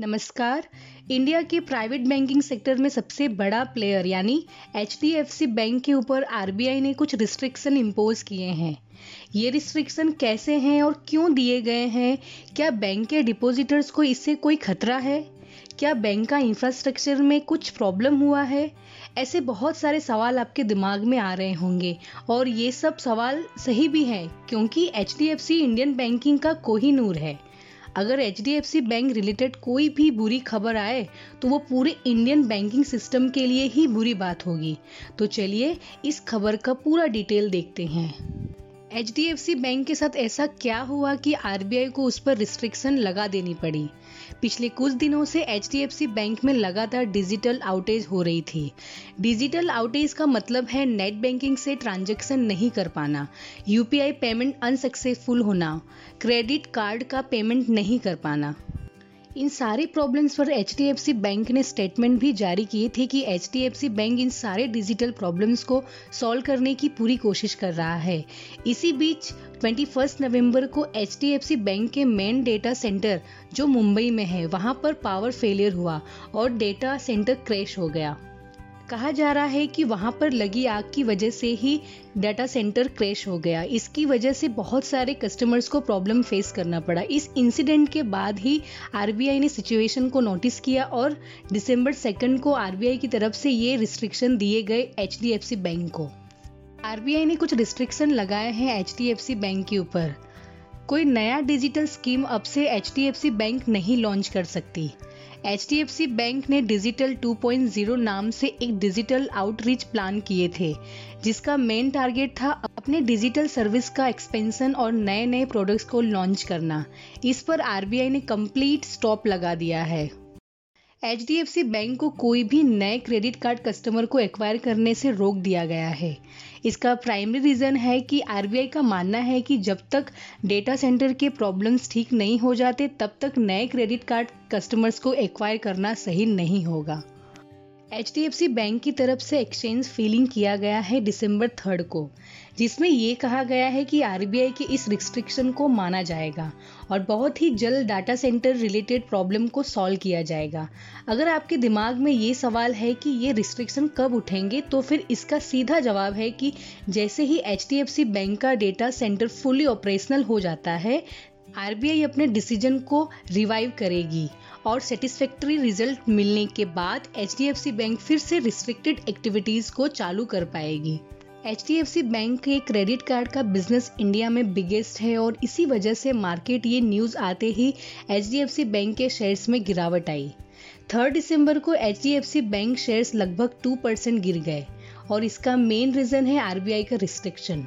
नमस्कार। इंडिया के private banking sector में सबसे बड़ा प्लेयर यानी एचडीएफसी बैंक के ऊपर आरबीआई ने कुछ रिस्ट्रिक्शन इम्पोज किए हैं। ये रिस्ट्रिक्शन कैसे हैं और क्यों दिए गए हैं? क्या बैंक के डिपॉजिटर्स को इससे कोई खतरा है? क्या बैंक का इंफ्रास्ट्रक्चर में कुछ प्रॉब्लम हुआ है? ऐसे बहुत सारे सवाल आपके दिमाग में आ रहे होंगे। और ये सब सवाल सही भी हैं, क्योंकि HDFC इंडियन बैंकिंग का कोहिनूर है। अगर HDFC बैंक रिलेटेड कोई भी बुरी खबर आए तो वो पूरे इंडियन बैंकिंग सिस्टम के लिए ही बुरी बात होगी। तो चलिए इस खबर का पूरा डिटेल देखते हैं। HDFC बैंक के साथ ऐसा क्या हुआ कि आरबीआई को उस पर रिस्ट्रिक्शन लगा देनी पड़ी? पिछले कुछ दिनों से HDFC बैंक में लगातार डिजिटल आउटेज हो रही थी। डिजिटल आउटेज का मतलब है नेट बैंकिंग से ट्रांजैक्शन नहीं कर पाना यूपीआई पेमेंट अनसक्सेसफुल होना क्रेडिट कार्ड का पेमेंट नहीं कर पाना। इन सारे प्रॉब्लम्स पर एच बैंक ने स्टेटमेंट भी जारी किए थे कि एच बैंक इन सारे डिजिटल प्रॉब्लम्स को सॉल्व करने की पूरी कोशिश कर रहा है। इसी बीच 21 नवंबर को एच बैंक के मेन डेटा सेंटर जो मुंबई में है, वहाँ पर पावर फेलियर हुआ और डेटा सेंटर क्रैश हो गया। कहा जा रहा है कि वहाँ पर लगी आग की वजह से ही डाटा सेंटर क्रैश हो गया। इसकी वजह से बहुत सारे कस्टमर्स को प्रॉब्लम फेस करना पड़ा। इस इंसिडेंट के बाद ही आरबीआई ने सिचुएशन को नोटिस किया और दिसंबर सेकंड को आरबीआई की तरफ़ से ये रिस्ट्रिक्शन दिए गए एचडीएफसी बैंक को। आरबीआई ने कुछ रिस्ट्रिक्शन लगाए हैं एचडीएफसी बैंक के ऊपर। कोई नया डिजिटल स्कीम अब से HDFC बैंक नहीं लॉन्च कर सकती। HDFC बैंक ने डिजिटल 2.0 नाम से एक डिजिटल आउटरीच प्लान किए थे, जिसका मेन टारगेट था अपने डिजिटल सर्विस का एक्सपेंशन और नए नए प्रोडक्ट्स को लॉन्च करना। इस पर आरबीआई ने कंप्लीट स्टॉप लगा दिया है। HDFC बैंक को कोई भी नए क्रेडिट कार्ड कस्टमर को एक्वायर करने से रोक दिया गया है। इसका प्राइमरी रीजन है कि आरबीआई का मानना है कि जब तक डेटा सेंटर के प्रॉब्लम्स ठीक नहीं हो जाते, तब तक नए क्रेडिट कार्ड कस्टमर्स को एक्वायर करना सही नहीं होगा। HDFC बैंक की तरफ़ से एक्सचेंज फीलिंग किया गया है दिसंबर थर्ड को, जिसमें ये कहा गया है कि आरबीआई के इस रिस्ट्रिक्शन को माना जाएगा और बहुत ही जल्द डाटा सेंटर रिलेटेड प्रॉब्लम को सॉल्व किया जाएगा। अगर आपके दिमाग में ये सवाल है कि ये रिस्ट्रिक्शन कब उठेंगे तो फिर इसका सीधा जवाब है कि जैसे ही HDFC बैंक का डेटा सेंटर फुली ऑपरेशनल हो जाता है आरबीआई अपने डिसीज़न को रिवाइव करेगी और सेटिस्फैक्ट्री रिज़ल्ट मिलने के बाद एच बैंक फिर से रिस्ट्रिक्टेड एक्टिविटीज़ को चालू कर पाएगी। एचडीएफसी बैंक के क्रेडिट कार्ड का बिज़नेस इंडिया में बिगेस्ट है और इसी वजह से मार्केट ये न्यूज़ आते ही एचडीएफसी बैंक के शेयर्स में गिरावट आई। थर्ड दिसंबर को एचडीएफसी बैंक शेयर्स लगभग टू परसेंट गिर गए और इसका मेन रीजन है आरबीआई का रिस्ट्रिक्शन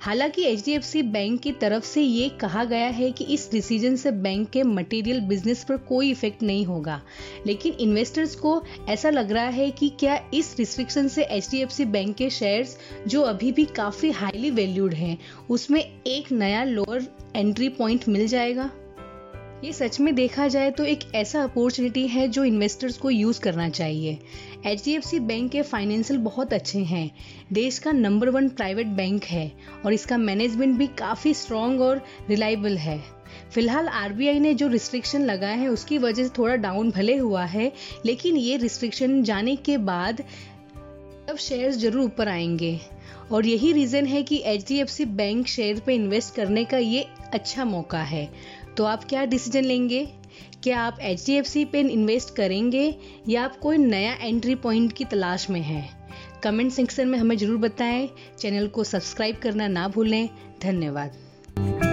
हालाँकि HDFC बैंक की तरफ़ से ये कहा गया है कि इस डिसीज़न से बैंक के मटेरियल बिज़नेस पर कोई इफ़ेक्ट नहीं होगा। लेकिन इन्वेस्टर्स को ऐसा लग रहा है कि क्या इस रिस्ट्रिक्शन से HDFC बैंक के शेयर्स जो अभी भी काफ़ी हाईली वैल्यूड हैं, उसमें एक नया लोअर एंट्री पॉइंट मिल जाएगा? ये सच में देखा जाए तो एक ऐसा अपॉर्चुनिटी है जो इन्वेस्टर्स को यूज़ करना चाहिए। HDFC बैंक के फाइनेंशियल बहुत अच्छे हैं। देश का नंबर वन प्राइवेट बैंक है और इसका मैनेजमेंट भी काफ़ी स्ट्रॉन्ग और रिलायबल है। फ़िलहाल आरबीआई ने जो रिस्ट्रिक्शन लगाए हैं, उसकी वजह से थोड़ा डाउन भले हुआ है, लेकिन ये रिस्ट्रिक्शन जाने के बाद अब शेयर्स ज़रूर ऊपर आएँगे। और यही रीजन है कि HDFC बैंक शेयर पे इन्वेस्ट करने का ये अच्छा मौका है। तो आप क्या डिसीज़न लेंगे? क्या आप एच डी एफ़ सी पे इन्वेस्ट करेंगे या आप कोई नया एंट्री पॉइंट की तलाश में हैं? कमेंट सेक्शन में हमें ज़रूर बताएँ। चैनल को सब्सक्राइब करना ना भूलें। धन्यवाद।